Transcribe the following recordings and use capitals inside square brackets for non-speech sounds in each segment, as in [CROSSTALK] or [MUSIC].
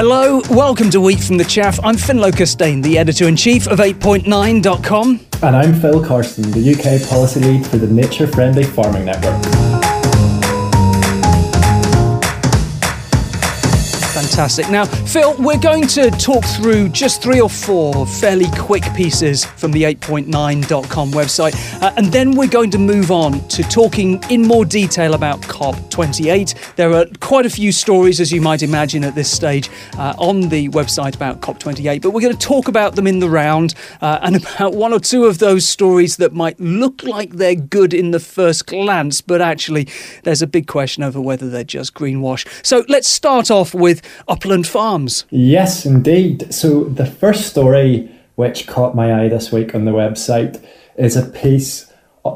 Hello, welcome to Wheat from the Chaff. I'm ffinlo Costain, the editor in chief of 8point9.com. And I'm Phil Carson, the UK policy lead for the Nature Friendly Farming Network. Fantastic. Now, Phil, we're going to talk through just three or four fairly quick pieces from the 8point9.com website, uh, and then we're going to move on to talking in more detail about COP28. There are quite a few stories, as you might imagine, at this stage uh, on the website about COP28, but we're going to talk about them in the round uh, and [LAUGHS] about one or two of those stories that might look like they're good in the first glance, but actually there's a big question over whether they're just greenwash. So let's start off with Upland Farms. Yes, indeed. So the first story which caught my eye this week on the website is a piece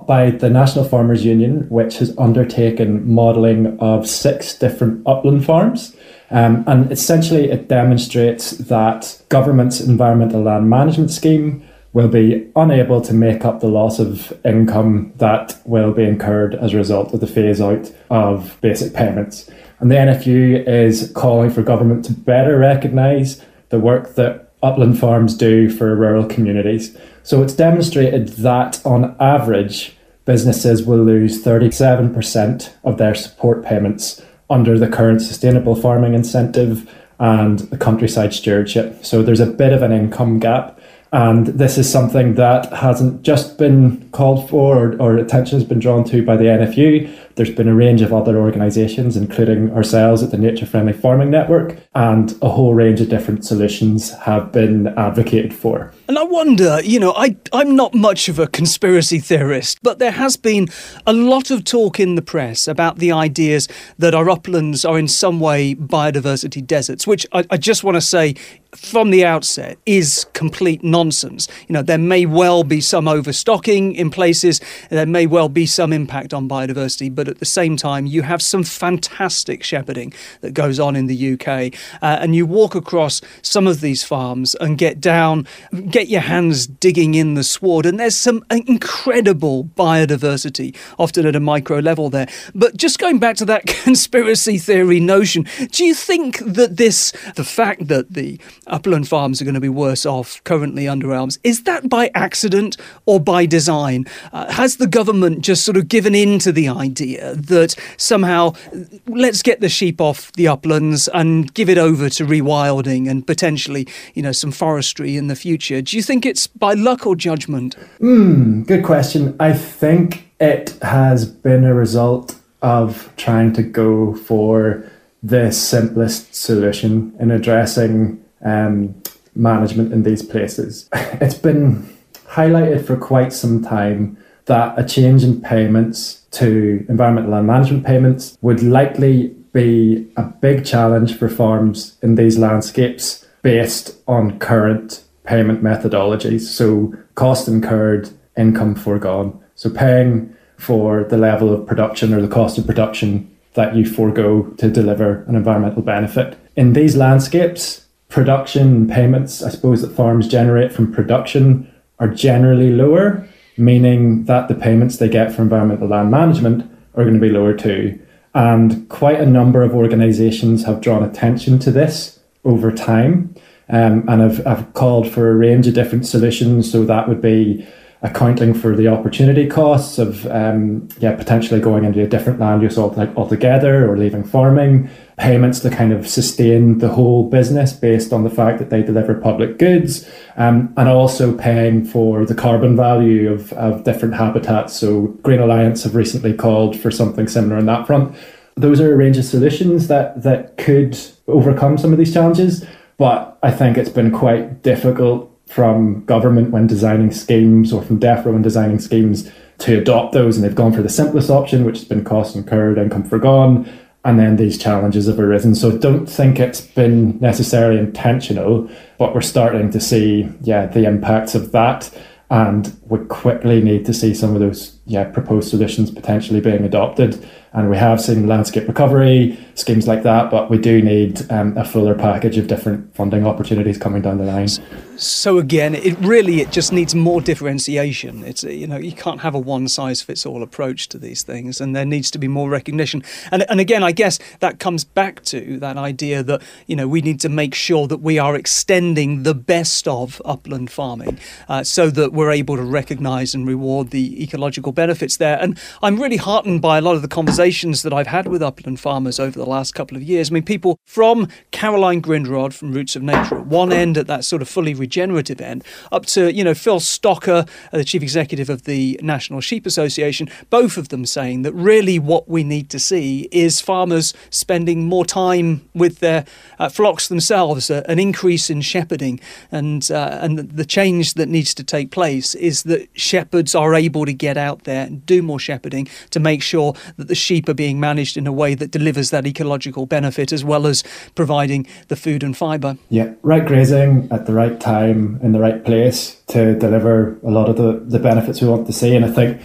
by the National Farmers Union, which has undertaken modelling of six different upland farms. Um, and essentially, it demonstrates that government's environmental land management scheme will be unable to make up the loss of income that will be incurred as a result of the phase out of basic payments. And the NFU is calling for government to better recognise the work that upland farms do for rural communities. So it's demonstrated that on average, businesses will lose 37% of their support payments under the current sustainable farming incentive and the countryside stewardship. So there's a bit of an income gap. And this is something that hasn't just been called for or, or attention has been drawn to by the NFU, there's been a range of other organisations, including ourselves at the Nature Friendly Farming Network, and a whole range of different solutions have been advocated for. And I wonder, you know, I, I'm not much of a conspiracy theorist, but there has been a lot of talk in the press about the ideas that our uplands are in some way biodiversity deserts, which I, I just want to say from the outset is complete nonsense. You know, there may well be some overstocking in places, there may well be some impact on biodiversity, but at the same time, you have some fantastic shepherding that goes on in the UK. Uh, and you walk across some of these farms and get down, get your hands digging in the sward, and there's some incredible biodiversity, often at a micro level there. But just going back to that [LAUGHS] conspiracy theory notion, do you think that this, the fact that the upland farms are going to be worse off currently under ELMs, is that by accident or by design? Uh, has the government just sort of given in to the idea that somehow let's get the sheep off the uplands and give it over to rewilding and potentially, you know, some forestry in the future. Do you think it's by luck or judgment? Mm, good question. I think it has been a result of trying to go for the simplest solution in addressing um, management in these places. [LAUGHS] It's been highlighted for quite some time that a change in payments to environmental land management payments would likely be a big challenge for farms in these landscapes based on current payment methodologies. So, cost incurred, income foregone. So, paying for the level of production or the cost of production that you forego to deliver an environmental benefit. In these landscapes, production payments, I suppose, that farms generate from production are generally lower meaning that the payments they get for environmental land management are going to be lower too. And quite a number of organisations have drawn attention to this over time um, and have, have called for a range of different solutions. So that would be accounting for the opportunity costs of um, yeah potentially going into a different land use altogether or leaving farming. Payments to kind of sustain the whole business based on the fact that they deliver public goods um, and also paying for the carbon value of, of different habitats. So green alliance have recently called for something similar on that front. Those are a range of solutions that that could overcome some of these challenges but i think it's been quite difficult from government when designing schemes or from DEFRA when designing schemes to adopt those. And they've gone for the simplest option, which has been cost incurred, income forgone. And then these challenges have arisen. So don't think it's been necessarily intentional, but we're starting to see, yeah, the impacts of that. And we quickly need to see some of those, yeah, proposed solutions potentially being adopted. And we have seen landscape recovery schemes like that, but we do need um, a fuller package of different funding opportunities coming down the line. So again, it really it just needs more differentiation. It's you know you can't have a one size fits all approach to these things, and there needs to be more recognition. And and again, I guess that comes back to that idea that you know we need to make sure that we are extending the best of upland farming, uh, so that we're able to recognise and reward the ecological benefits there. And I'm really heartened by a lot of the conversations that I've had with upland farmers over the last couple of years. I mean, people from Caroline Grindrod from Roots of Nature at one end at that sort of fully regenerative end, up to you know Phil Stocker, uh, the chief executive of the National Sheep Association, both of them saying that really what we need to see is farmers spending more time with their uh, flocks themselves, uh, an increase in shepherding, and uh, and the change that needs to take place is that shepherds are able to get out there and do more shepherding to make sure that the sheep are being managed in a way that delivers that ecological benefit as well as providing the food and fibre. Yeah, right grazing at the right time in the right place to deliver a lot of the, the benefits we want to see. And I think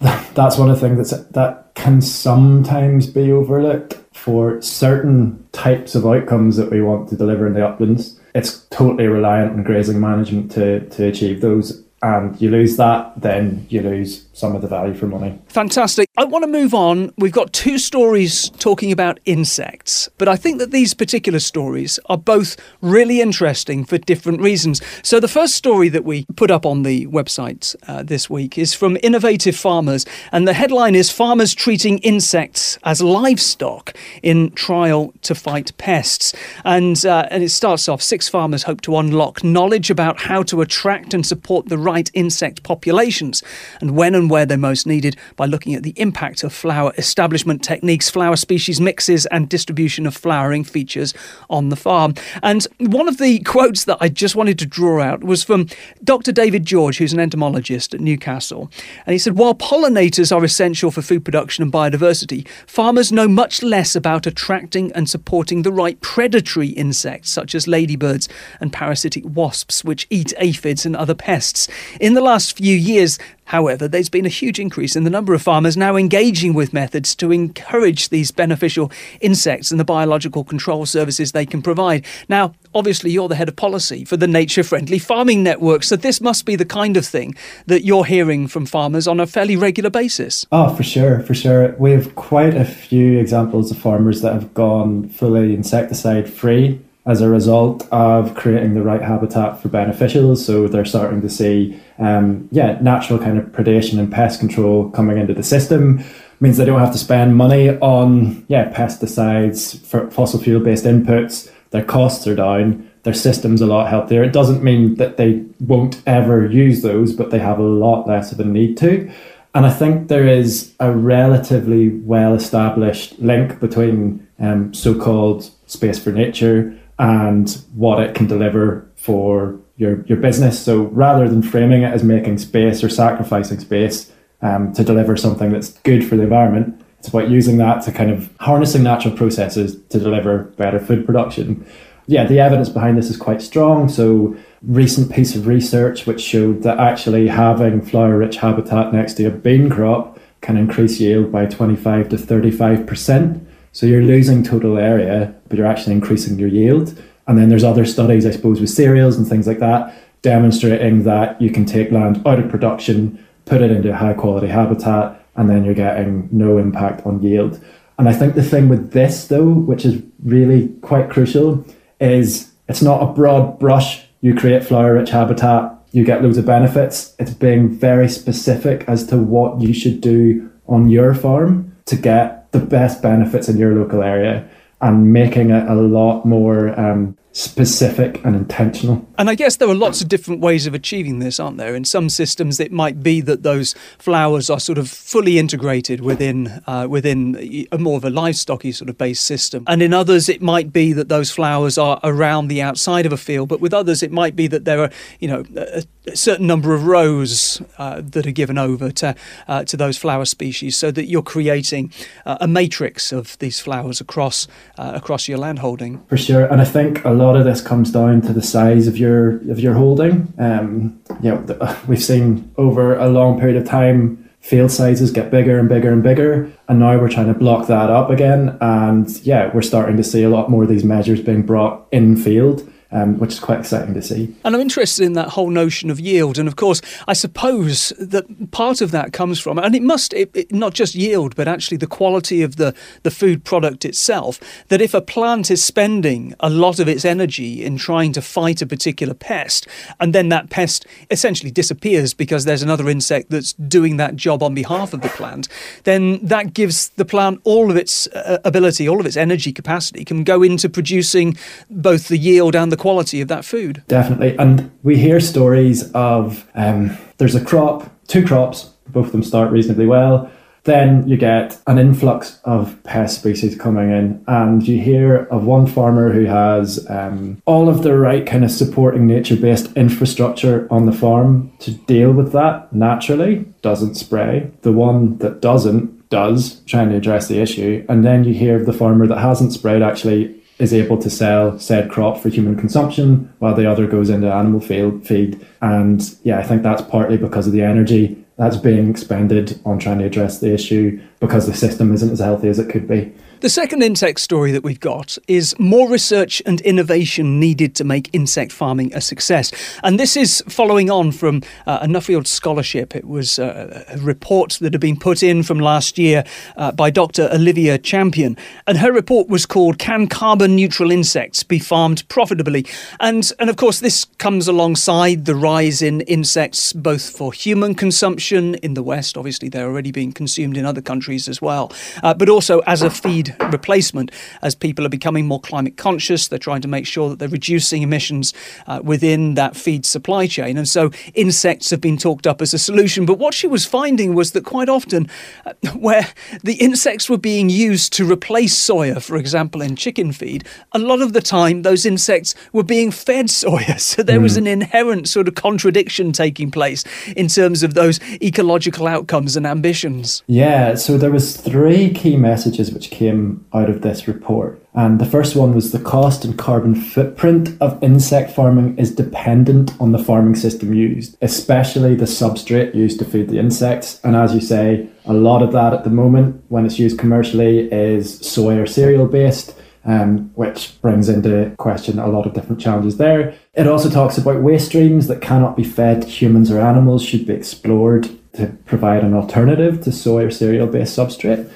[LAUGHS] that's one of the things that's, that can sometimes be overlooked for certain types of outcomes that we want to deliver in the uplands. It's totally reliant on grazing management to, to achieve those and you lose that, then you lose some of the value for money. Fantastic. I want to move on. We've got two stories talking about insects, but I think that these particular stories are both really interesting for different reasons. So, the first story that we put up on the website uh, this week is from Innovative Farmers, and the headline is Farmers Treating Insects as Livestock in Trial to Fight Pests. And, uh, and it starts off six farmers hope to unlock knowledge about how to attract and support the right insect populations and when and where they're most needed by looking at the impact of flower establishment techniques, flower species mixes, and distribution of flowering features on the farm. And one of the quotes that I just wanted to draw out was from Dr. David George, who's an entomologist at Newcastle. And he said, While pollinators are essential for food production and biodiversity, farmers know much less about attracting and supporting the right predatory insects, such as ladybirds and parasitic wasps, which eat aphids and other pests. In the last few years, However, there's been a huge increase in the number of farmers now engaging with methods to encourage these beneficial insects and the biological control services they can provide. Now, obviously, you're the head of policy for the Nature Friendly Farming Network, so this must be the kind of thing that you're hearing from farmers on a fairly regular basis. Oh, for sure, for sure. We have quite a few examples of farmers that have gone fully insecticide free as a result of creating the right habitat for beneficials. So they're starting to see, um, yeah, natural kind of predation and pest control coming into the system. Means they don't have to spend money on, yeah, pesticides, for fossil fuel based inputs. Their costs are down. Their system's a lot healthier. It doesn't mean that they won't ever use those, but they have a lot less of a need to. And I think there is a relatively well established link between um, so called space for nature and what it can deliver for your, your business. So rather than framing it as making space or sacrificing space um, to deliver something that's good for the environment, it's about using that to kind of harnessing natural processes to deliver better food production. Yeah, the evidence behind this is quite strong. So recent piece of research which showed that actually having flower rich habitat next to a bean crop can increase yield by 25 to 35 percent so you're losing total area, but you're actually increasing your yield. And then there's other studies, I suppose, with cereals and things like that, demonstrating that you can take land out of production, put it into high quality habitat, and then you're getting no impact on yield. And I think the thing with this, though, which is really quite crucial, is it's not a broad brush. You create flower rich habitat, you get loads of benefits. It's being very specific as to what you should do on your farm to get the best benefits in your local area and making it a lot more um, specific and intentional. And I guess there are lots of different ways of achieving this, aren't there? In some systems, it might be that those flowers are sort of fully integrated within uh, within a more of a livestocky sort of based system, and in others, it might be that those flowers are around the outside of a field. But with others, it might be that there are you know a, a certain number of rows uh, that are given over to uh, to those flower species, so that you're creating uh, a matrix of these flowers across uh, across your landholding. For sure, and I think a lot of this comes down to the size of your of your holding. Um, you know, [LAUGHS] we've seen over a long period of time field sizes get bigger and bigger and bigger. And now we're trying to block that up again. And yeah, we're starting to see a lot more of these measures being brought in field um, which is quite exciting to see. And I'm interested in that whole notion of yield. And of course, I suppose that part of that comes from, and it must, it, it, not just yield, but actually the quality of the, the food product itself. That if a plant is spending a lot of its energy in trying to fight a particular pest, and then that pest essentially disappears because there's another insect that's doing that job on behalf of the plant, then that gives the plant all of its uh, ability, all of its energy capacity can go into producing both the yield and the quality of that food. Definitely. And we hear stories of um, there's a crop, two crops, both of them start reasonably well. Then you get an influx of pest species coming in, and you hear of one farmer who has um, all of the right kind of supporting nature based infrastructure on the farm to deal with that naturally, doesn't spray. The one that doesn't does, trying to address the issue. And then you hear of the farmer that hasn't sprayed actually is able to sell said crop for human consumption while the other goes into animal feed. And yeah, I think that's partly because of the energy that's being expended on trying to address the issue because the system isn't as healthy as it could be. The second insect story that we've got is more research and innovation needed to make insect farming a success. And this is following on from uh, a Nuffield scholarship. It was uh, a report that had been put in from last year uh, by Dr. Olivia Champion. And her report was called Can Carbon Neutral Insects Be Farmed Profitably? And, and of course, this comes alongside the rise in insects both for human consumption in the West. Obviously, they're already being consumed in other countries as well, uh, but also as a feed replacement as people are becoming more climate conscious. They're trying to make sure that they're reducing emissions uh, within that feed supply chain. And so insects have been talked up as a solution. But what she was finding was that quite often, uh, [LAUGHS] where the insects were being used to replace soya, for example, in chicken feed, a lot of the time those insects were being fed [LAUGHS] soya. So there mm. was hmm. an inherent sort of contradiction taking place in terms of those ecological outcomes and ambitions. Yeah, so there was three key messages which came came out of this report. And the first one was the cost and carbon footprint of insect farming is dependent on the farming system used, especially the substrate used to feed the insects. And as you say, a lot of that at the moment, when it's used commercially, is soy or cereal based. Um, which brings into question a lot of different challenges there. It also talks about waste streams that cannot be fed humans or animals should be explored to provide an alternative to soy or cereal based substrate.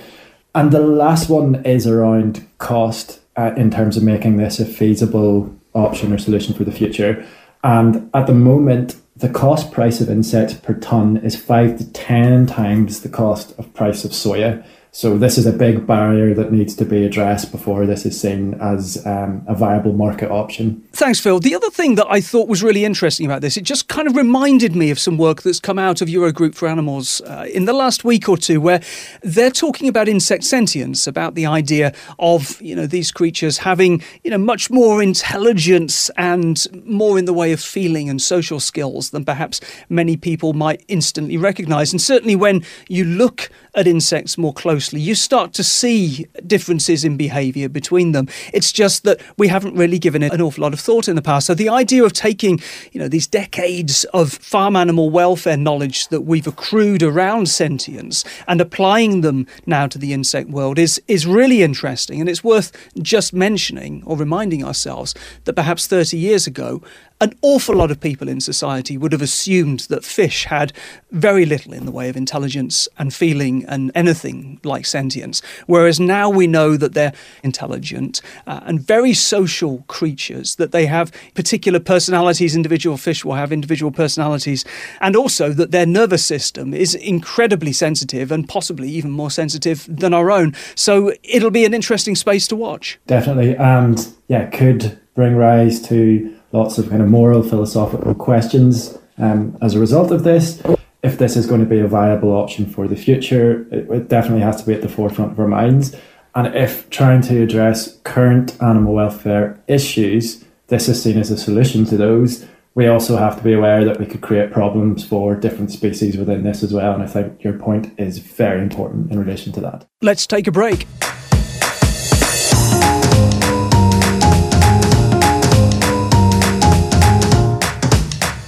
And the last one is around cost uh, in terms of making this a feasible option or solution for the future. And at the moment, the cost price of insects per ton is five to 10 times the cost of price of soya. So this is a big barrier that needs to be addressed before this is seen as um, a viable market option. Thanks, Phil. The other thing that I thought was really interesting about this, it just kind of reminded me of some work that's come out of Eurogroup for Animals uh, in the last week or two, where they're talking about insect sentience, about the idea of you know these creatures having you know much more intelligence and more in the way of feeling and social skills than perhaps many people might instantly recognise. And certainly when you look at insects more closely, you start to see differences in behaviour between them. It's just that we haven't really given it an awful lot of thought in the past. So the idea of taking, you know, these decades of farm animal welfare knowledge that we've accrued around sentience and applying them now to the insect world is is really interesting. And it's worth just mentioning or reminding ourselves that perhaps 30 years ago, an awful lot of people in society would have assumed that fish had very little in the way of intelligence and feeling and anything like sentience. Whereas now we know that they're intelligent uh, and very social creatures, that they have particular personalities. Individual fish will have individual personalities, and also that their nervous system is incredibly sensitive and possibly even more sensitive than our own. So it'll be an interesting space to watch. Definitely. And yeah, could bring rise to lots of kind of moral, philosophical questions um, as a result of this. If this is going to be a viable option for the future, it, it definitely has to be at the forefront of our minds. And if trying to address current animal welfare issues, this is seen as a solution to those, we also have to be aware that we could create problems for different species within this as well. And I think your point is very important in relation to that. Let's take a break.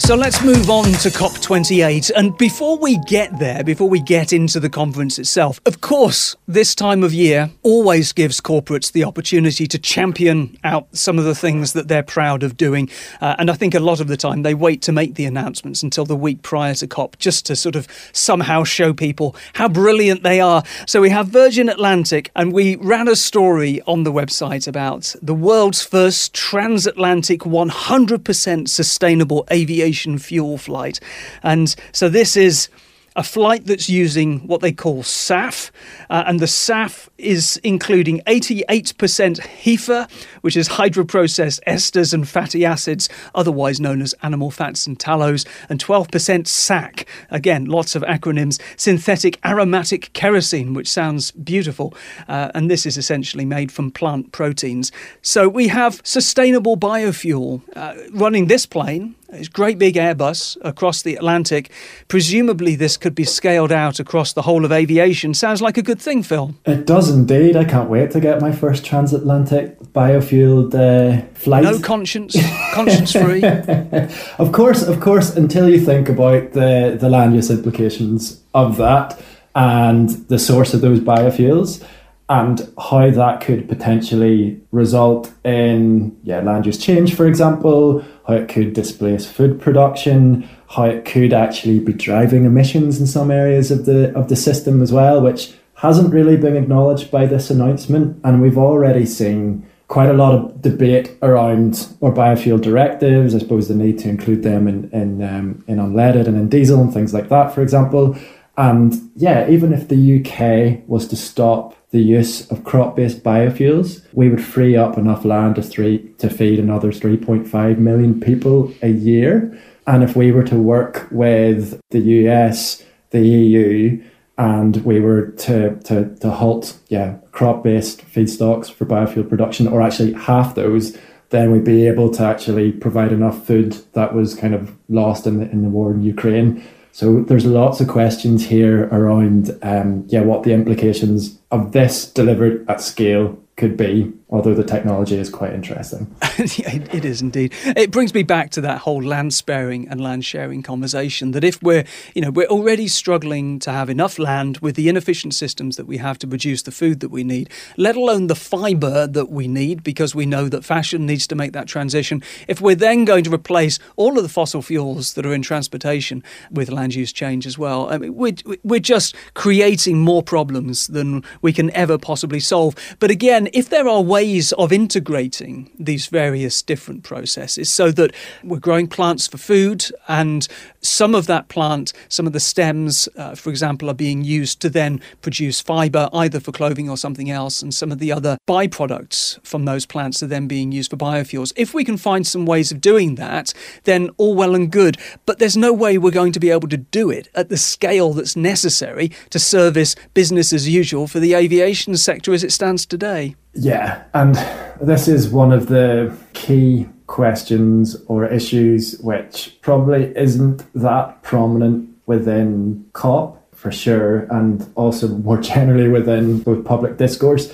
So let's move on to COP28. And before we get there, before we get into the conference itself, of course, this time of year always gives corporates the opportunity to champion out some of the things that they're proud of doing. Uh, and I think a lot of the time they wait to make the announcements until the week prior to COP just to sort of somehow show people how brilliant they are. So we have Virgin Atlantic, and we ran a story on the website about the world's first transatlantic 100% sustainable aviation aviation fuel flight. And so this is a flight that's using what they call SAF, uh, and the SAF is including 88% HEFA, which is hydroprocessed esters and fatty acids, otherwise known as animal fats and tallows, and 12% SAK, again, lots of acronyms, synthetic aromatic kerosene, which sounds beautiful, uh, and this is essentially made from plant proteins. So we have sustainable biofuel uh, running this plane it's great big Airbus across the Atlantic. Presumably, this could be scaled out across the whole of aviation. Sounds like a good thing, Phil. It does indeed. I can't wait to get my first transatlantic biofueled uh, flight. No conscience, conscience free. [LAUGHS] of course, of course. Until you think about the the land use implications of that and the source of those biofuels and how that could potentially result in yeah land use change, for example, how it could displace food production, how it could actually be driving emissions in some areas of the of the system as well, which hasn't really been acknowledged by this announcement. And we've already seen quite a lot of debate around our biofuel directives. I suppose the need to include them in in um, in unleaded and in diesel and things like that, for example. And yeah, even if the UK was to stop the use of crop-based biofuels, we would free up enough land to three to feed another 3.5 million people a year. And if we were to work with the US, the EU, and we were to to, to halt yeah crop-based feedstocks for biofuel production, or actually half those, then we'd be able to actually provide enough food that was kind of lost in the, in the war in Ukraine so there's lots of questions here around, um, yeah, what the implications of this delivered at scale could be, although the technology is quite interesting. [LAUGHS] it is indeed. It brings me back to that whole land sparing and land sharing conversation that if we're, you know, we're already struggling to have enough land with the inefficient systems that we have to produce the food that we need, let alone the fiber that we need because we know that fashion needs to make that transition. If we're then going to replace all of the fossil fuels that are in transportation with land use change as well, I mean, we're, we're just creating more problems than we can ever possibly solve. But again, if there are ways of integrating these various different processes so that we're growing plants for food and some of that plant, some of the stems, uh, for example, are being used to then produce fiber either for clothing or something else, and some of the other byproducts from those plants are then being used for biofuels. If we can find some ways of doing that, then all well and good. But there's no way we're going to be able to do it at the scale that's necessary to service business as usual for the aviation sector as it stands today. Yeah, and this is one of the key questions or issues which probably isn't that prominent within COP for sure, and also more [LAUGHS] generally within both public discourse.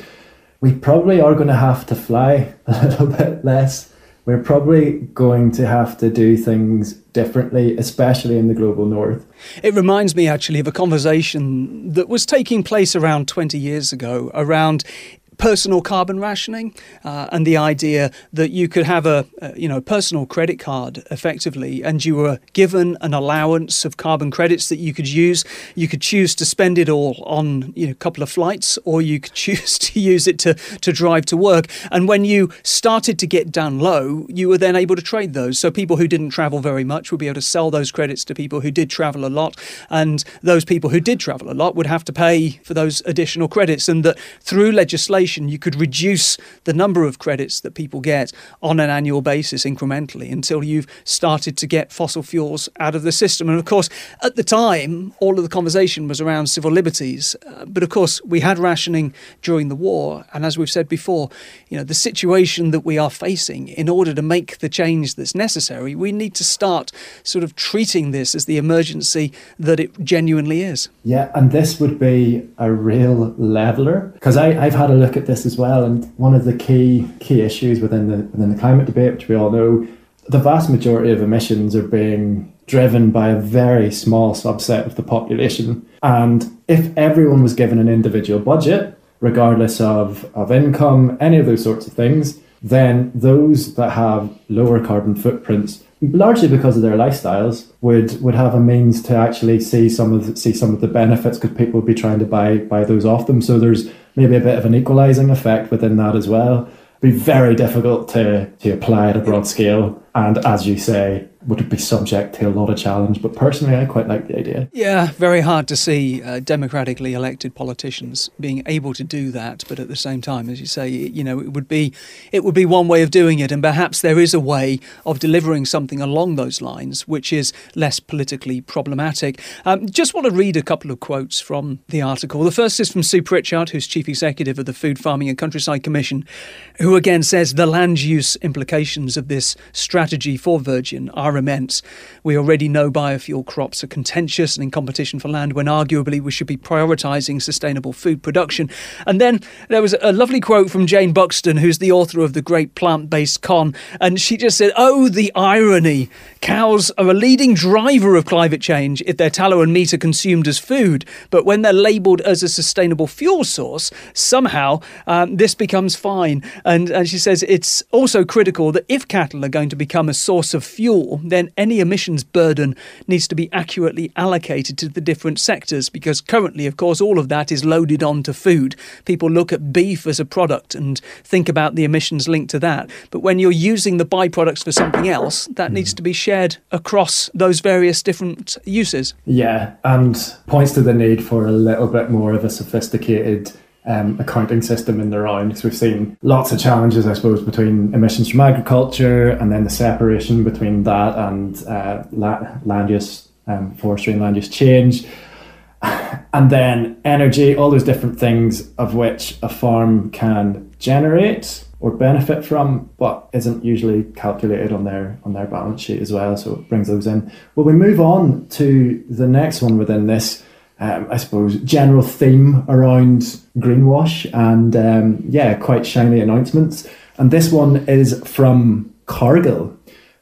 We probably are going to have to fly [LAUGHS] a little bit less. We're probably going to have to do things differently, especially in the global north. It reminds me actually of a conversation that was taking place around 20 years ago around personal carbon rationing uh, and the idea that you could have a, a, you know personal credit card effectively and you were given an allowance of carbon credits that you could use. You could choose to spend it all on you know a couple of flights or you could [LAUGHS] choose to use it to to drive to work. And when you started to get down low you were then able to trade those. So people who didn't travel very much would be able to sell those credits to people who did travel a lot and those people who did travel a lot would have to pay for those additional credits and that through legislation you could reduce the number of credits that people get on an annual basis incrementally until you've started to get fossil fuels out of the system. And of course, at the time, all of the conversation was around civil liberties. Uh, but of course, we had rationing during the war. And as we've said before, you know, the situation that we are facing, in order to make the change that's necessary, we need to start sort of treating this as the emergency that it genuinely is. Yeah, and this would be a real leveler because I've had a look at at this as well, and one of the key key issues within the within the climate debate, which we all know, the vast majority of emissions are being driven by a very small subset of the population. And if everyone was given an individual budget, regardless of, of income, any of those sorts of things, then those that have lower carbon footprints, largely because of their lifestyles, would would have a means to actually see some of the, see some of the benefits because people would be trying to buy buy those off them. So there's maybe a bit of an equalizing effect within that as well. Be very difficult to to apply at a broad scale, and as you say, would be subject to a lot of challenge. But personally, I quite like the idea. Yeah, very hard to see uh, democratically elected politicians being able to do that. But at the same time, as you say, you know, it would be it would be one way of doing it, and perhaps there is a way of delivering something along those lines, which is less politically problematic. Um, just want to read a couple of quotes from the article. The first is from Sue Pritchard, who's chief executive of the Food Farming and Countryside Commission, who again says the land use implications of this strategy for Virgin are are immense. We already know biofuel crops are contentious and in competition for land when arguably we should be prioritising sustainable food production. And then there was a lovely quote from Jayne Buxton, who's the author of The Great Plant Based Con, and she just said, Oh, the irony. Cows are a leading driver of climate change if their tallow and meat are consumed as food, but when they're labelled as a sustainable fuel source, somehow um, this becomes fine. And, and she says it's also critical that if cattle are going to become a source of fuel, then any emissions burden needs to be accurately allocated to the different sectors because currently, of course, all of that is loaded onto food. People look at beef as a product and think about the emissions linked to that. But when you're using the byproducts for something else, that mm. needs to be shared across those various different uses. Yeah, and points to the need for a little bit more of a sophisticated um, accounting system in the round because we've seen lots of challenges, I suppose, between emissions from agriculture and then the separation between that and uh, land use, um, forestry and land use change. [LAUGHS] And then energy, all those different things of which a farm can generate or benefit from, but isn't usually calculated on their on their balance sheet as well. So it brings those in. Well, we move on to the next one within this um, I suppose, general theme around greenwash and um, yeah, quite shiny announcements. And this one is from Cargill,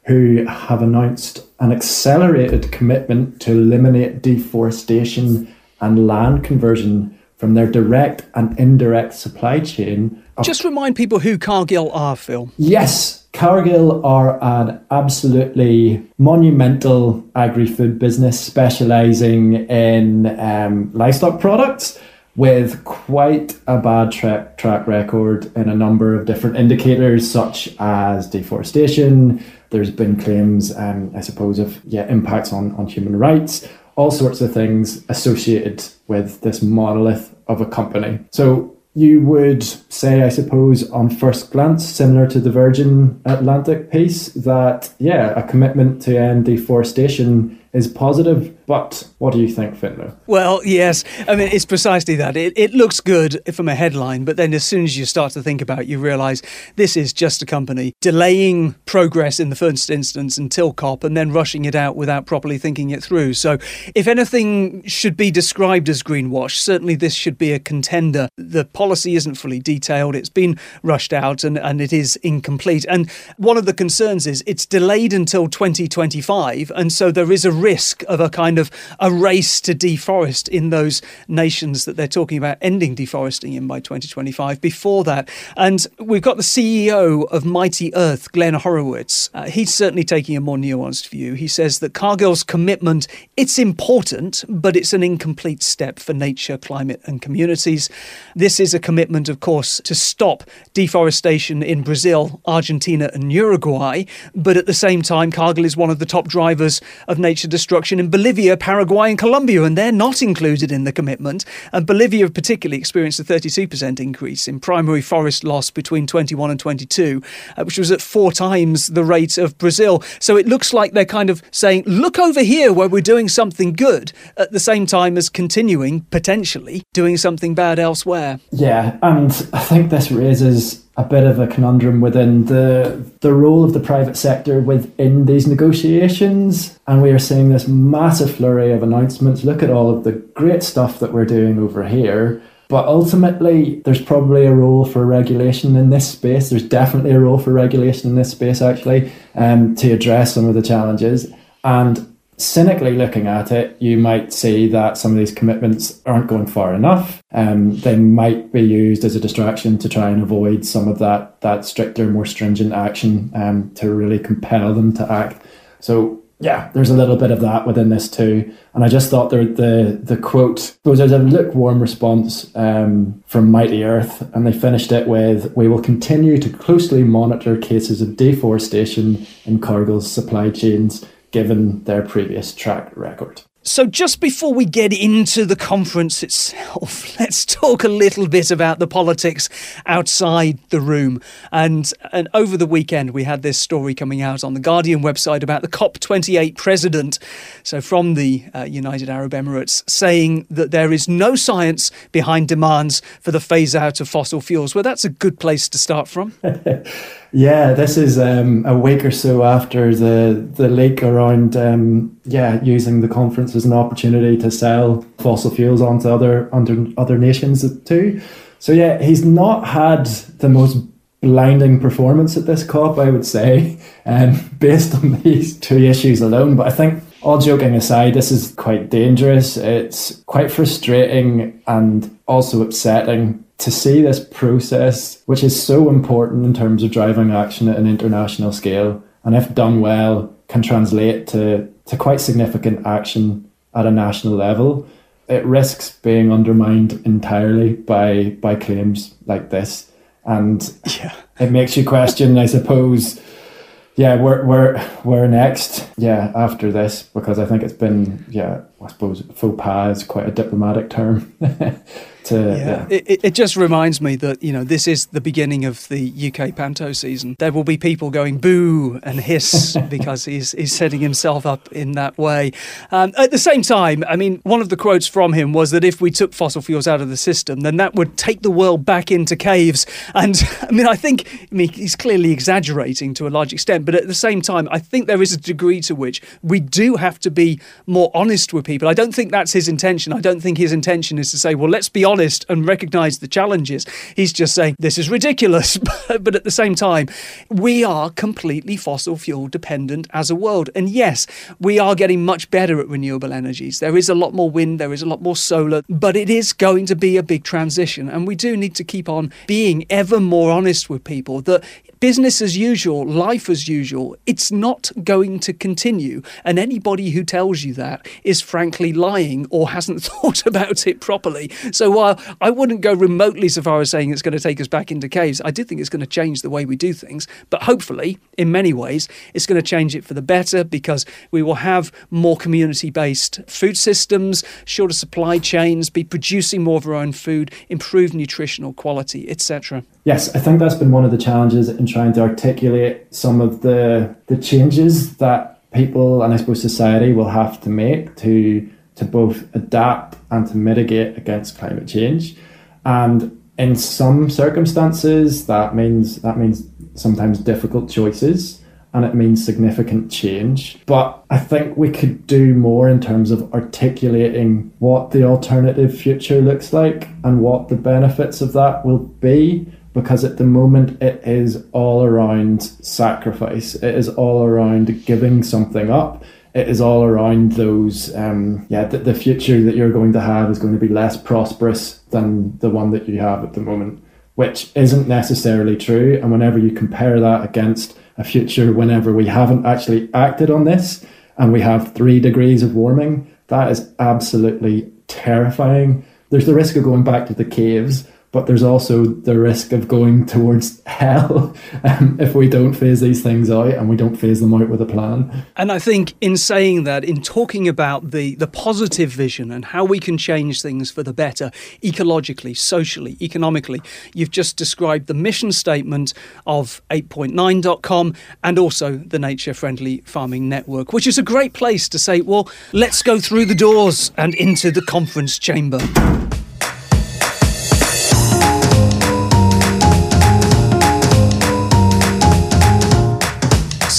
who have announced an accelerated commitment to eliminate deforestation and land conversion from their direct and indirect supply chain. Just remind people who Cargill are, Phil. Yes, Cargill are an absolutely monumental agri food business specializing in um, livestock products with quite a bad track, track record in a number of different indicators, such as deforestation. There's been claims, um, I suppose, of yeah, impacts on, on human rights, all sorts of things associated with this monolith of a company. So you would say, I suppose, on first glance, similar to the Virgin Atlantic piece, that, yeah, a commitment to end deforestation is positive. But what do you think, Finlay? Well, yes. I mean, it's precisely that. It, it looks good from a headline, but then as soon as you start to think about it, you realise this is just a company delaying progress in the first instance until COP and then rushing it out without properly thinking it through. So, if anything should be described as greenwash, certainly this should be a contender. The policy isn't fully detailed, it's been rushed out and, and it is incomplete. And one of the concerns is it's delayed until 2025, and so there is a risk of a kind of a race to deforest in those nations that they're talking about ending deforesting in by 2025 before that. And we've got the CEO of Mighty Earth, Glenn Hurowitz. Uh, he's certainly taking a more nuanced view. He says that Cargill's commitment, it's important, but it's an incomplete step for nature, climate and communities. This is a commitment, of course, to stop deforestation in Brazil, Argentina and Uruguay, but at the same time, Cargill is one of the top drivers of nature destruction in Bolivia, Paraguay, and Colombia, and they're not included in the commitment. And Bolivia, particularly, experienced a 32% increase in primary forest loss between 21 and 22, uh, which was at four times the rate of Brazil. So it looks like they're kind of saying, look over here where we're doing something good, at the same time as continuing, potentially, doing something bad elsewhere. Yeah, and I think this raises a bit of a conundrum within the the role of the private sector within these negotiations and we are seeing this massive flurry of announcements look at all of the great stuff that we're doing over here But ultimately, there's probably a role for regulation in this space. There's definitely a role for regulation in this space, actually, um, to address some of the challenges. And cynically looking at it, you might see that some of these commitments aren't going far enough. Um, they might be used as a distraction to try and avoid some of that that stricter, more stringent action um, to really compel them to act. So yeah, there's a little bit of that within this too. And I just thought the the the quote was a lukewarm response um, from Mighty Earth, and they finished it with, "We will continue to closely monitor cases of deforestation in Cargill's supply chains." Given their previous track record. So, just before we get into the conference itself, [LAUGHS] let's talk a little bit about the politics outside the room. And, and over the weekend, we had this story coming out on the Guardian website about the COP28 president, so from the uh, United Arab Emirates, saying that there is no science behind demands for the phase out of fossil fuels. Well, that's a good place to start from. [LAUGHS] Yeah, this is um, a week or so after the the leak around um, yeah using the conference as an opportunity to sell fossil fuels onto other under other nations too. So yeah, he's not had the most blinding performance at this COP, I would say, [LAUGHS] um, based on these two issues alone. But I think all joking aside, this is quite dangerous. It's quite frustrating and also upsetting to see this process, which is so important in terms of driving action at an international scale, and if done well, can translate to, to quite significant action at a national level, it risks being undermined entirely by by claims like this. And yeah. it makes you question, I suppose, yeah, we're we're we're next, yeah, after this, because I think it's been, yeah, I suppose faux pas is quite a diplomatic term. [LAUGHS] to yeah. yeah. It, it just reminds me that you know this is the beginning of the UK panto season. There will be people going boo and hiss [LAUGHS] because he's he's setting himself up in that way. Um, at the same time, I mean, one of the quotes from him was that if we took fossil fuels out of the system, then that would take the world back into caves. And [LAUGHS] I mean, I think I mean he's clearly exaggerating to a large extent, but at the same time, I think there is a degree to which we do have to be more honest with people. I don't think that's his intention. I don't think his intention is to say, well, let's be honest and recognize the challenges. He's just saying, this is ridiculous. [LAUGHS] but at the same time, we are completely fossil fuel dependent as a world. And yes, we are getting much better at renewable energies. There is a lot more wind, there is a lot more solar, but it is going to be a big transition. And we do need to keep on being ever more honest with people that business as usual, life as usual, it's not going to continue. And anybody who tells you that is frankly lying or hasn't [LAUGHS] thought about it properly. So while I wouldn't go remotely so far as saying it's going to take us back into caves, I do think it's going to change the way we do things. But hopefully, in many ways, it's going to change it for the better because we will have more community based food systems, shorter supply chains, be producing more of our own food, improve nutritional quality, etc. Yes, I think that's been one of the challenges in trying to articulate some of the the changes that people and I suppose society will have to make to to both adapt and to mitigate against climate change. And in some circumstances that means that means sometimes difficult choices and it means significant change. But I think we could do more in terms of articulating what the alternative future looks like and what the benefits of that will be because at the moment it is all around sacrifice. It is all around giving something up. It is all around those, um, yeah, the, the future that you're going to have is going to be less prosperous than the one that you have at the moment, which isn't necessarily true. And whenever you compare that against a future, whenever we haven't actually acted on this and we have three degrees of warming, that is absolutely terrifying. There's the risk of going back to the caves but there's also the risk of going towards [LAUGHS] hell um, if we don't phase these things out and we don't phase them out with a plan. And I think in saying that, in talking about the, the positive vision and how we can change things for the better, ecologically, socially, economically, you've just described the mission statement of 8point9.com and also the Nature Friendly Farming Network, which is a great place to say, well, let's go through the doors and into the conference chamber.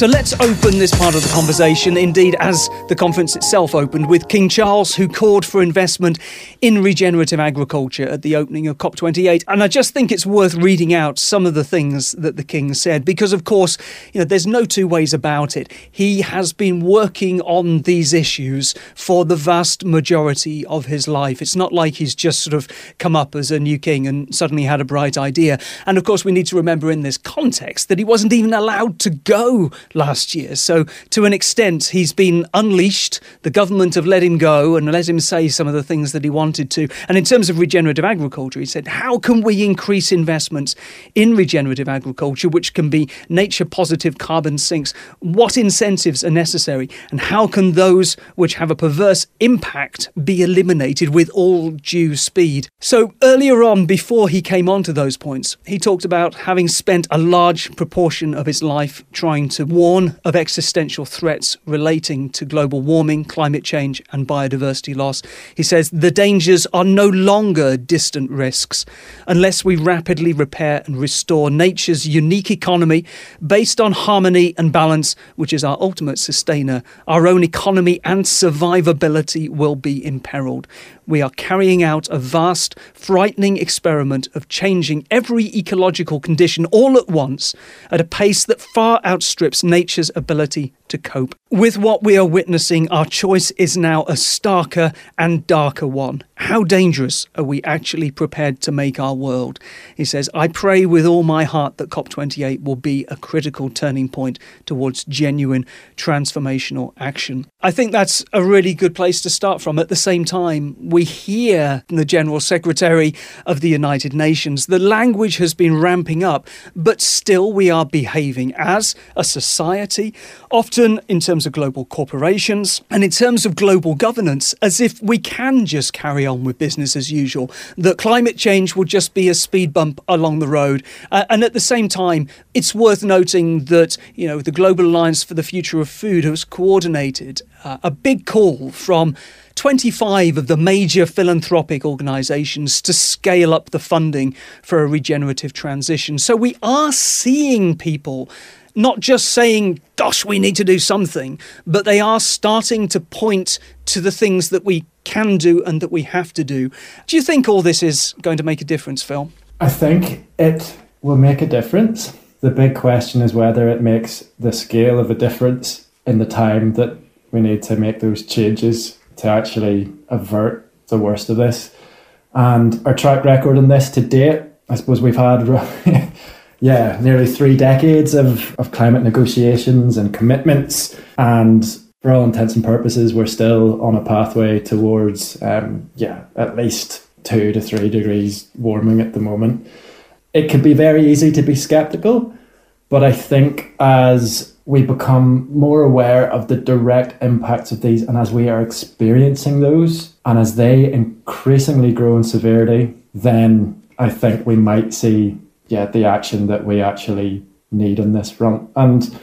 So let's open this part of the conversation, indeed, as the conference itself opened, with King Charles, who called for investment in regenerative agriculture at the opening of COP28. And I just think it's worth reading out some of the things that the King said, because, of course, you know, there's no two ways about it. He has been working on these issues for the vast majority of his life. It's not like he's just sort of come up as a new king and suddenly had a bright idea. And, of course, we need to remember in this context that he wasn't even allowed to go last year. So, to an extent, he's been unleashed. The government have let him go and let him say some of the things that he wanted to. And in terms of regenerative agriculture, he said, How can we increase investments in regenerative agriculture, which can be nature positive carbon sinks? What incentives are necessary? And how can those which have a perverse impact be eliminated with all due speed? So, earlier on, before he came on to those points, he talked about having spent a large proportion of his life trying to warn of existential threats relating to global warming, climate change, and biodiversity loss. He says the dangers are no longer distant risks unless we rapidly repair and restore nature's unique economy based on harmony and balance, which is our ultimate sustainer. Our own economy and survivability will be imperiled. We are carrying out a vast, frightening experiment of changing every ecological condition all at once at a pace that far outstrips nature's ability to cope. With what we are witnessing, our choice is now a starker and darker one. How dangerous are we actually prepared to make our world? He says, I pray with all my heart that COP28 will be a critical turning point towards genuine transformational action. I think that's a really good place to start from. At the same time, we hear the General Secretary of the United Nations. The language has been ramping up, but still we are behaving as a society, often in terms of global corporations and in terms of global governance, as if we can just carry on with business as usual, that climate change will just be a speed bump along the road. Uh, and at the same time, it's worth noting that, you know, the Global Alliance for the Future of Food has coordinated uh, a big call from 25 of the major philanthropic organizations to scale up the funding for a regenerative transition. So we are seeing people not just saying, gosh, we need to do something, but they are starting to point to the things that we can do and that we have to do. Do you think all this is going to make a difference, Phil? I think it will make a difference. The big question is whether it makes the scale of a difference in the time that we need to make those changes to actually avert the worst of this. And our track record in this to date, I suppose we've had, [LAUGHS] yeah, nearly three decades of, of climate negotiations and commitments. And for all intents and purposes, we're still on a pathway towards, um, yeah, at least two to three degrees warming at the moment. It can be very easy to be skeptical, but I think as we become more aware of the direct impacts of these, and as we are experiencing those, and as they increasingly grow in severity, then I think we might see yeah the action that we actually need on this front. And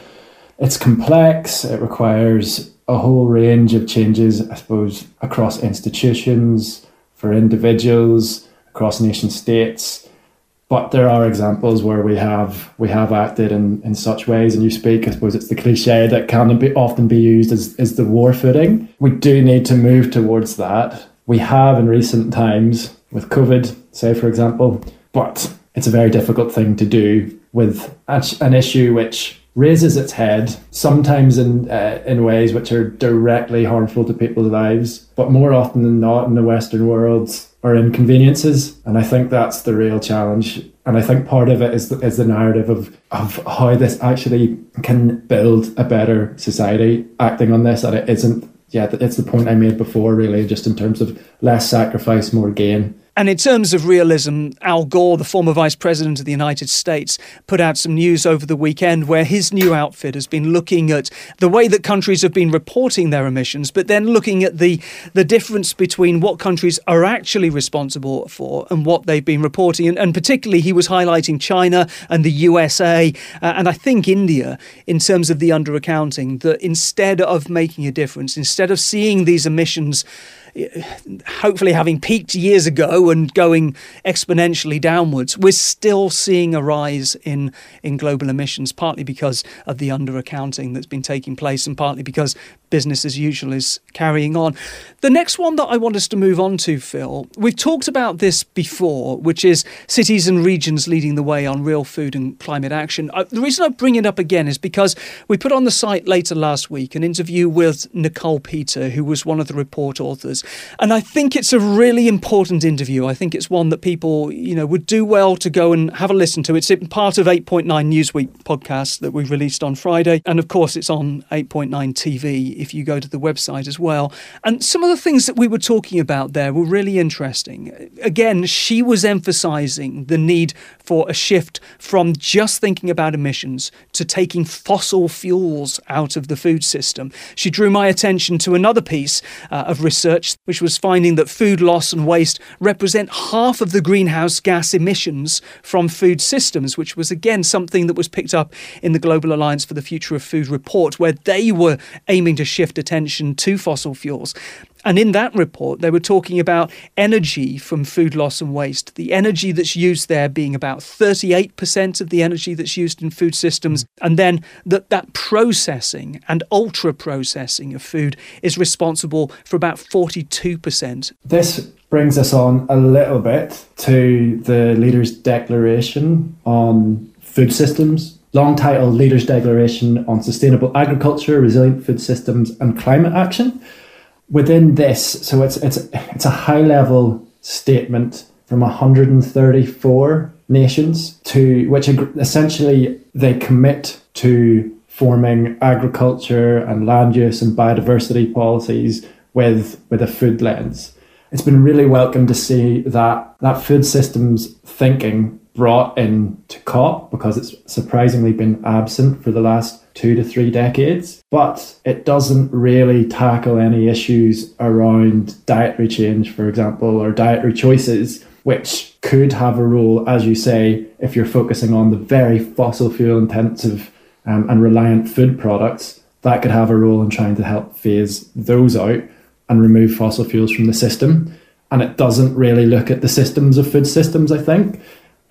it's complex. It requires a whole range of changes, I suppose, across institutions, for individuals, across nation states but there are examples where we have we have acted in, in such ways and you speak i suppose it's the cliche that can be, often be used as, as the war footing we do need to move towards that we have in recent times with covid say for example but it's a very difficult thing to do with an issue which raises its head sometimes in uh, in ways which are directly harmful to people's lives but more often than not in the western world are inconveniences. And I think that's the real challenge. And I think part of it is the, is the narrative of, of how this actually can build a better society acting on this. And it isn't, yeah, it's the point I made before, really, just in terms of less sacrifice, more gain. And in terms of realism, Al Gore, the former Vice President of the United States, put out some news over the weekend where his new outfit has been looking at the way that countries have been reporting their emissions, but then looking at the, the difference between what countries are actually responsible for and what they've been reporting. And, and particularly, he was highlighting China and the USA, uh, and I think India, in terms of the underaccounting, that instead of making a difference, instead of seeing these emissions hopefully having peaked years ago and going exponentially downwards, we're still seeing a rise in, in global emissions, partly because of the underaccounting that's been taking place and partly because business as usual is carrying on. The next one that I want us to move on to, Phil, we've talked about this before, which is cities and regions leading the way on real food and climate action. Uh, the reason I bring it up again is because we put on the site later last week an interview with Nicole Pita, who was one of the report authors. And I think it's a really important interview. I think it's one that people, you know, would do well to go and have a listen to. It's part of 8.9 Newsweek podcast that we released on Friday. And of course, it's on 8.9 TV if you go to the website as well. And some of the things that we were talking about there were really interesting. Again, she was emphasizing the need for a shift from just thinking about emissions to taking fossil fuels out of the food system. She drew my attention to another piece uh, of research, which was finding that food loss and waste represent half of the greenhouse gas emissions from food systems, which was again something that was picked up in the Global Alliance for the Future of Food report, where they were aiming to shift attention to fossil fuels. And in that report, they were talking about energy from food loss and waste. The energy that's used there being about 38% of the energy that's used in food systems. Mm. And then that, that processing and ultra processing of food is responsible for about 42%. This brings us on a little bit to the Leaders' Declaration on Food Systems long title Leaders' Declaration on Sustainable Agriculture, Resilient Food Systems and Climate Action. Within this, so it's it's it's a high level statement from 134 nations to which essentially they commit to forming agriculture and land use and biodiversity policies with with a food lens. It's been really welcome to see that that food systems thinking brought in to COP because it's surprisingly been absent for the last two to three decades. But it doesn't really tackle any issues around dietary change, for example, or dietary choices, which could have a role, as you say, if you're focusing on the very fossil fuel intensive um, and reliant food products. That could have a role in trying to help phase those out and remove fossil fuels from the system. And it doesn't really look at the systems of food systems, I think.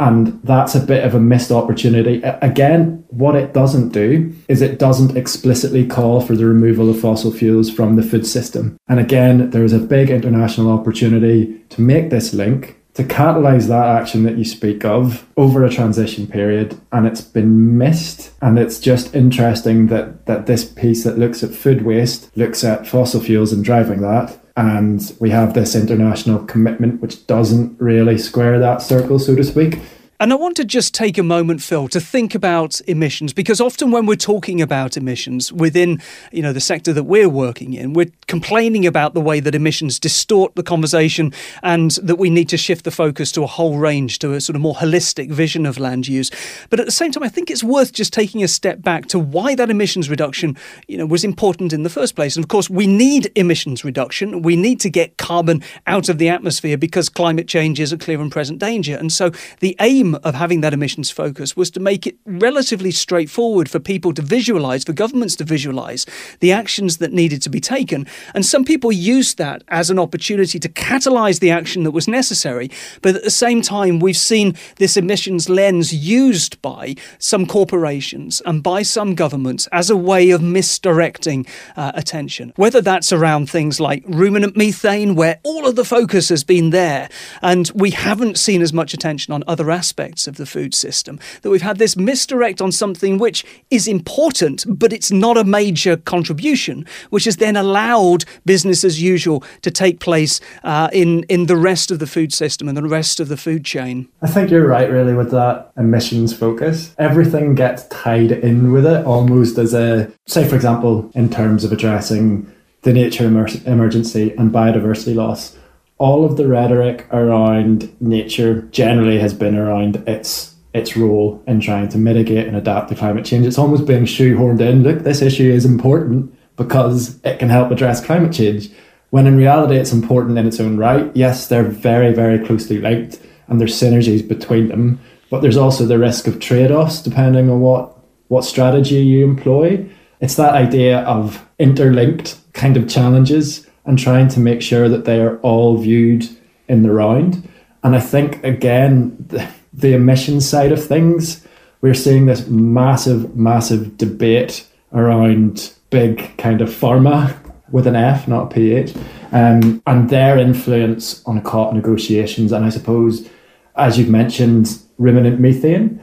And that's a bit of a missed opportunity. Again, what it doesn't do is it doesn't explicitly call for the removal of fossil fuels from the food system. And again, there is a big international opportunity to make this link, to catalyze that action that you speak of over a transition period. And it's been missed. And it's just interesting that, that this piece that looks at food waste looks at fossil fuels and driving that and we have this international commitment which doesn't really square that circle, so to speak. And I want to just take a moment, Phil, to think about emissions because often when we're talking about emissions within, you know, the sector that we're working in, we're complaining about the way that emissions distort the conversation and that we need to shift the focus to a whole range, to a sort of more holistic vision of land use. But at the same time, I think it's worth just taking a step back to why that emissions reduction, you know, was important in the first place. And of course, we need emissions reduction. We need to get carbon out of the atmosphere because climate change is a clear and present danger. And so the aim aim of having that emissions focus was to make it relatively straightforward for people to visualize, for governments to visualize the actions that needed to be taken. And some people used that as an opportunity to catalyze the action that was necessary. But at the same time, we've seen this emissions lens used by some corporations and by some governments as a way of misdirecting uh, attention. Whether that's around things like ruminant methane, where all of the focus has been there, and we haven't seen as much attention on other aspects aspects of the food system. That we've had this misdirect on something which is important, but it's not a major contribution, which has then allowed business as usual to take place uh, in, in the rest of the food system and the rest of the food chain. I think you're right, really, with that emissions focus. Everything gets tied in with it almost as a, say, for example, in terms of addressing the nature emer- emergency and biodiversity loss all of the rhetoric around nature generally has been around its its role in trying to mitigate and adapt to climate change. It's almost being shoehorned in. Look, this issue is important because it can help address climate change. When in reality, it's important in its own right. Yes, they're very, very closely linked and there's synergies between them, but there's also the risk of trade offs depending on what, what strategy you employ. It's that idea of interlinked kind of challenges and trying to make sure that they are all viewed in the round. And I think, again, the, the emissions side of things, we're seeing this massive, massive debate around big kind of pharma with an F, not a PH, um, and their influence on COP negotiations. And I suppose, as you've mentioned, ruminant methane.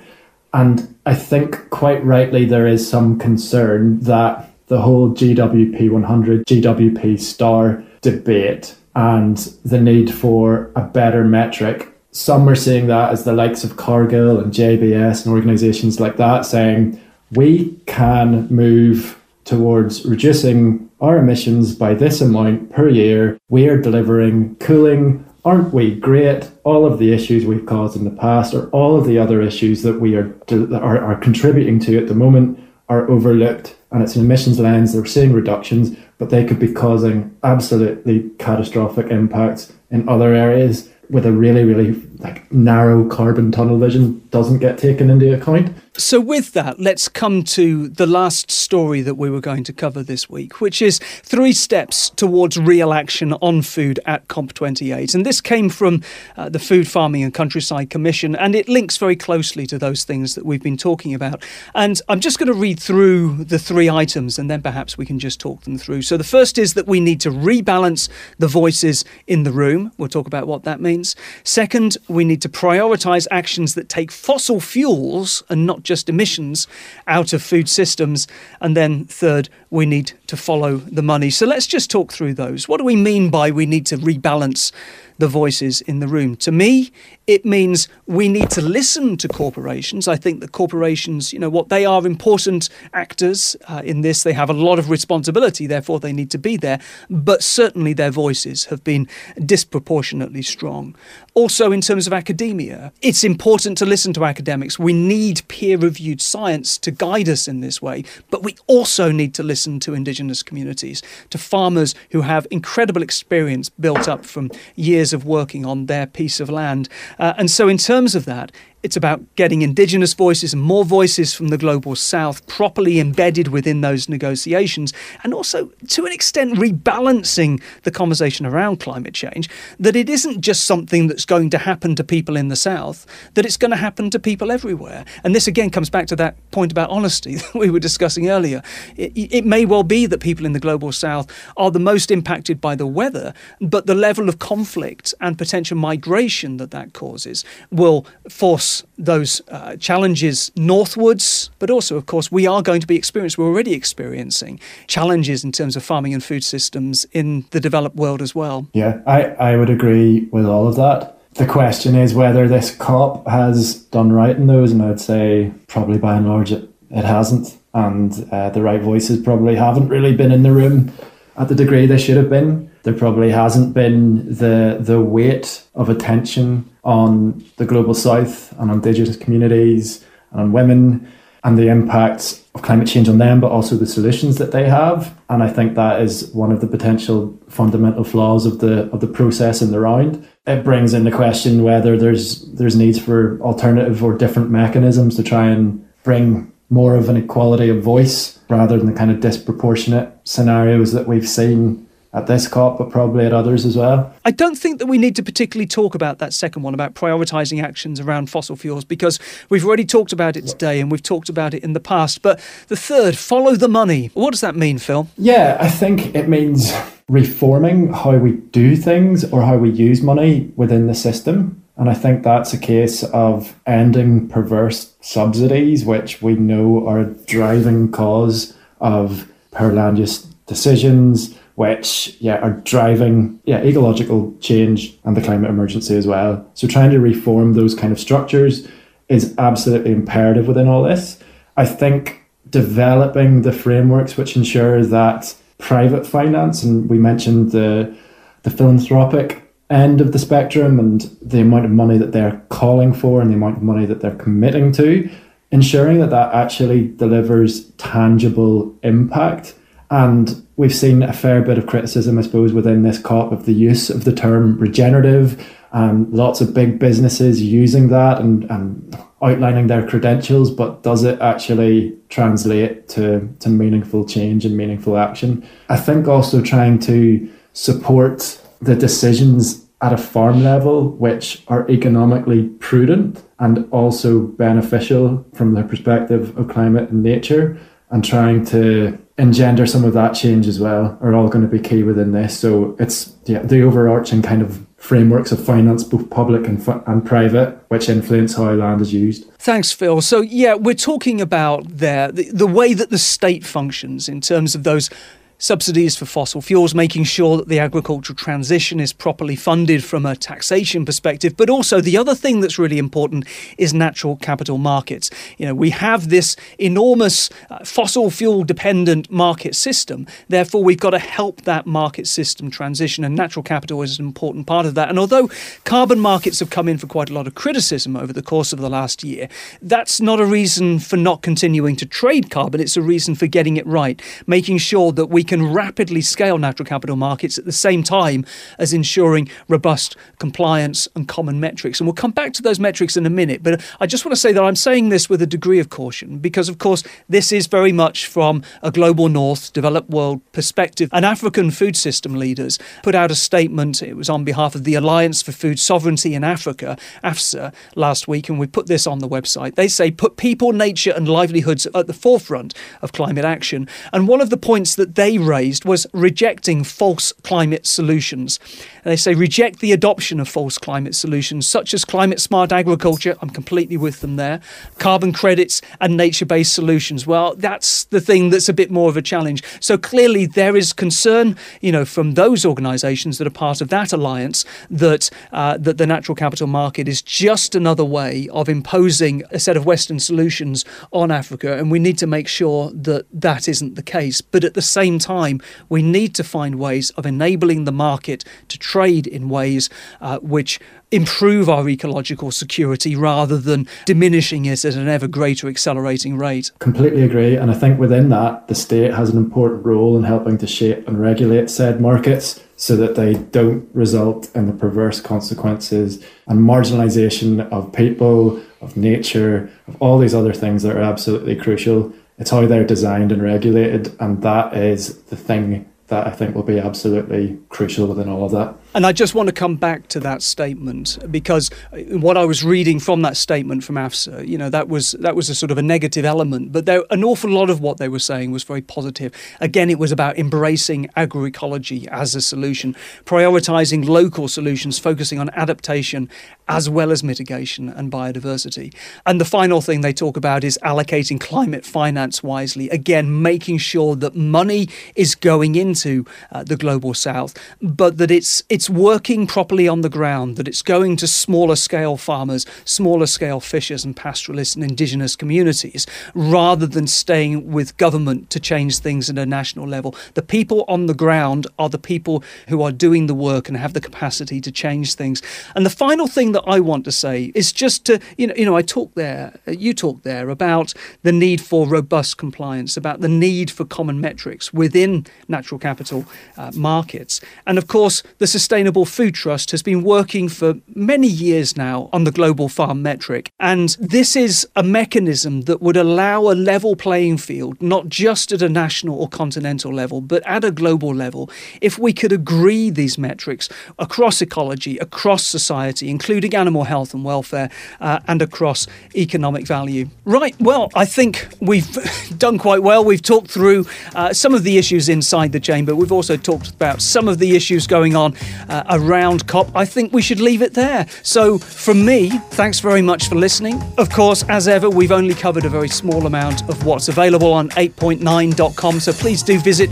And I think quite rightly there is some concern that the whole GWP 100, GWP star debate and the need for a better metric. Some are seeing that as the likes of Cargill and JBS and organizations like that saying we can move towards reducing our emissions by this amount per year. We are delivering cooling. Aren't we great? All of the issues we've caused in the past, or all of the other issues that we are, are, are contributing to at the moment, are overlooked. And it's an emissions lens. They're seeing reductions, but they could be causing absolutely catastrophic impacts in other areas with a really, really like narrow carbon tunnel vision doesn't get taken into account. So, with that, let's come to the last story that we were going to cover this week, which is three steps towards real action on food at COP28. And this came from uh, the Food Farming and Countryside Commission, and it links very closely to those things that we've been talking about. And I'm just going to read through the three items, and then perhaps we can just talk them through. So, the first is that we need to rebalance the voices in the room. We'll talk about what that means. Second, we need to prioritise actions that take fossil fuels and not just emissions out of food systems. And then, third, we need to follow the money. So let's just talk through those. What do we mean by we need to rebalance the voices in the room. To me, it means we need to listen to corporations. I think that corporations, you know, what they are important actors uh, in this. They have a lot of responsibility, therefore they need to be there. But certainly their voices have been disproportionately strong. Also, in terms of academia, it's important to listen to academics. We need peer-reviewed science to guide us in this way, but we also need to listen to indigenous communities, to farmers who have incredible experience built up from years of working on their piece of land. Uh, and so, in terms of that, it's about getting Indigenous voices and more voices from the global south properly embedded within those negotiations, and also to an extent rebalancing the conversation around climate change. That it isn't just something that's going to happen to people in the south, that it's going to happen to people everywhere. And this again comes back to that point about honesty [LAUGHS] that we were discussing earlier. It, it may well be that people in the global south are the most impacted by the weather, but the level of conflict and potential migration that that causes will force those uh, challenges northwards, but also, of course, we are going to be experiencing, we're already experiencing challenges in terms of farming and food systems in the developed world as well. Yeah, I, I would agree with all of that. The question is whether this COP has done right in those, and I'd say probably by and large it, it hasn't. And uh, the right voices probably haven't really been in the room at the degree they should have been. There probably hasn't been the the weight of attention on the global south and on indigenous communities and on women and the impacts of climate change on them, but also the solutions that they have. And I think that is one of the potential fundamental flaws of the of the process in the round. It brings into question whether there's there's needs for alternative or different mechanisms to try and bring more of an equality of voice rather than the kind of disproportionate scenarios that we've seen at this COP, but probably at others as well. I don't think that we need to particularly talk about that second one, about prioritising actions around fossil fuels, because we've already talked about it today and we've talked about it in the past. But the third, follow the money. What does that mean, Phil? Yeah, I think it means reforming how we do things or how we use money within the system. And I think that's a case of ending perverse subsidies, which we know are a driving cause of use decisions, which yeah are driving yeah ecological change and the climate emergency as well. So trying to reform those kind of structures is absolutely imperative within all this. I think developing the frameworks which ensure that private finance and we mentioned the the philanthropic end of the spectrum and the amount of money that they're calling for and the amount of money that they're committing to ensuring that that actually delivers tangible impact and we've seen a fair bit of criticism, I suppose, within this COP of the use of the term regenerative. Um, lots of big businesses using that and, and outlining their credentials, but does it actually translate to, to meaningful change and meaningful action? I think also trying to support the decisions at a farm level which are economically prudent and also beneficial from the perspective of climate and nature and trying to engender some of that change as well are all going to be key within this so it's yeah, the overarching kind of frameworks of finance, both public and, and private, which influence how land is used. Thanks, Phil. So, yeah, we're talking about there the, the way that the state functions in terms of those subsidies for fossil fuels, making sure that the agricultural transition is properly funded from a taxation perspective. But also, the other thing that's really important is natural capital markets. You know, we have this enormous uh, fossil fuel dependent market system. Therefore, we've got to help that market system transition, and natural capital is an important part of that. And although carbon markets have come in for quite a lot of criticism over the course of the last year, that's not a reason for not continuing to trade carbon. It's a reason for getting it right, making sure that we can rapidly scale natural capital markets at the same time as ensuring robust compliance and common metrics. And we'll come back to those metrics in a minute. But I just want to say that I'm saying this with a degree of caution because, of course, this is very much from a global north, developed world perspective. And African food system leaders put out a statement. It was on behalf of the Alliance for Food Sovereignty in Africa, AFSA, last week. And we put this on the website. They say put people, nature, and livelihoods at the forefront of climate action. And one of the points that they raised was rejecting false climate solutions. And they say reject the adoption of false climate solutions, such as climate smart agriculture. I'm completely with them there. Carbon credits and nature based solutions. Well, that's the thing that's a bit more of a challenge. So clearly, there is concern, you know, from those organisations that are part of that alliance that uh, that the natural capital market is just another way of imposing a set of Western solutions on Africa, and we need to make sure that that isn't the case. But at the same time we need to find ways of enabling the market to trade in ways uh, which improve our ecological security rather than diminishing it at an ever greater accelerating rate. Completely agree. And I think within that, the state has an important role in helping to shape and regulate said markets so that they don't result in the perverse consequences and marginalisation of people, of nature, of all these other things that are absolutely crucial it's how they're designed and regulated, and that is the thing that I think will be absolutely crucial within all of that. And I just want to come back to that statement because what I was reading from that statement from AFSA, you know, that was that was a sort of a negative element, but there an awful lot of what they were saying was very positive. Again, it was about embracing agroecology as a solution, prioritizing local solutions, focusing on adaptation as well as mitigation and biodiversity. And the final thing they talk about is allocating climate finance wisely. Again, making sure that money is going into uh, the global south, but that it's it's it's working properly on the ground, that it's going to smaller scale farmers, smaller scale fishers and pastoralists and indigenous communities, rather than staying with government to change things at a national level. The people on the ground are the people who are doing the work and have the capacity to change things. And the final thing that I want to say is just to, you know, you know I talk there, you talk there about the need for robust compliance, about the need for common metrics within natural capital uh, markets. And of course, the sustainability Sustainable Food Trust has been working for many years now on the global farm metric. And this is a mechanism that would allow a level playing field, not just at a national or continental level, but at a global level, if we could agree these metrics across ecology, across society, including animal health and welfare, uh, and across economic value. Right, well, I think we've [LAUGHS] done quite well. We've talked through uh, some of the issues inside the chamber. We've also talked about some of the issues going on uh, around COP, I think we should leave it there. So, from me, thanks very much for listening. Of course, as ever, we've only covered a very small amount of what's available on 8point9.com, so please do visit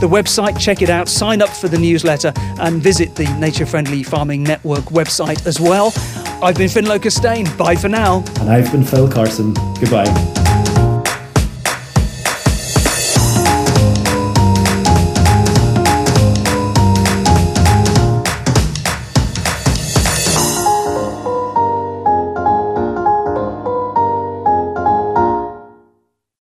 the website, check it out, sign up for the newsletter, and visit the Nature Friendly Farming Network website as well. I've been ffinlo Costain. Bye for now. And I've been Phil Carson. Goodbye.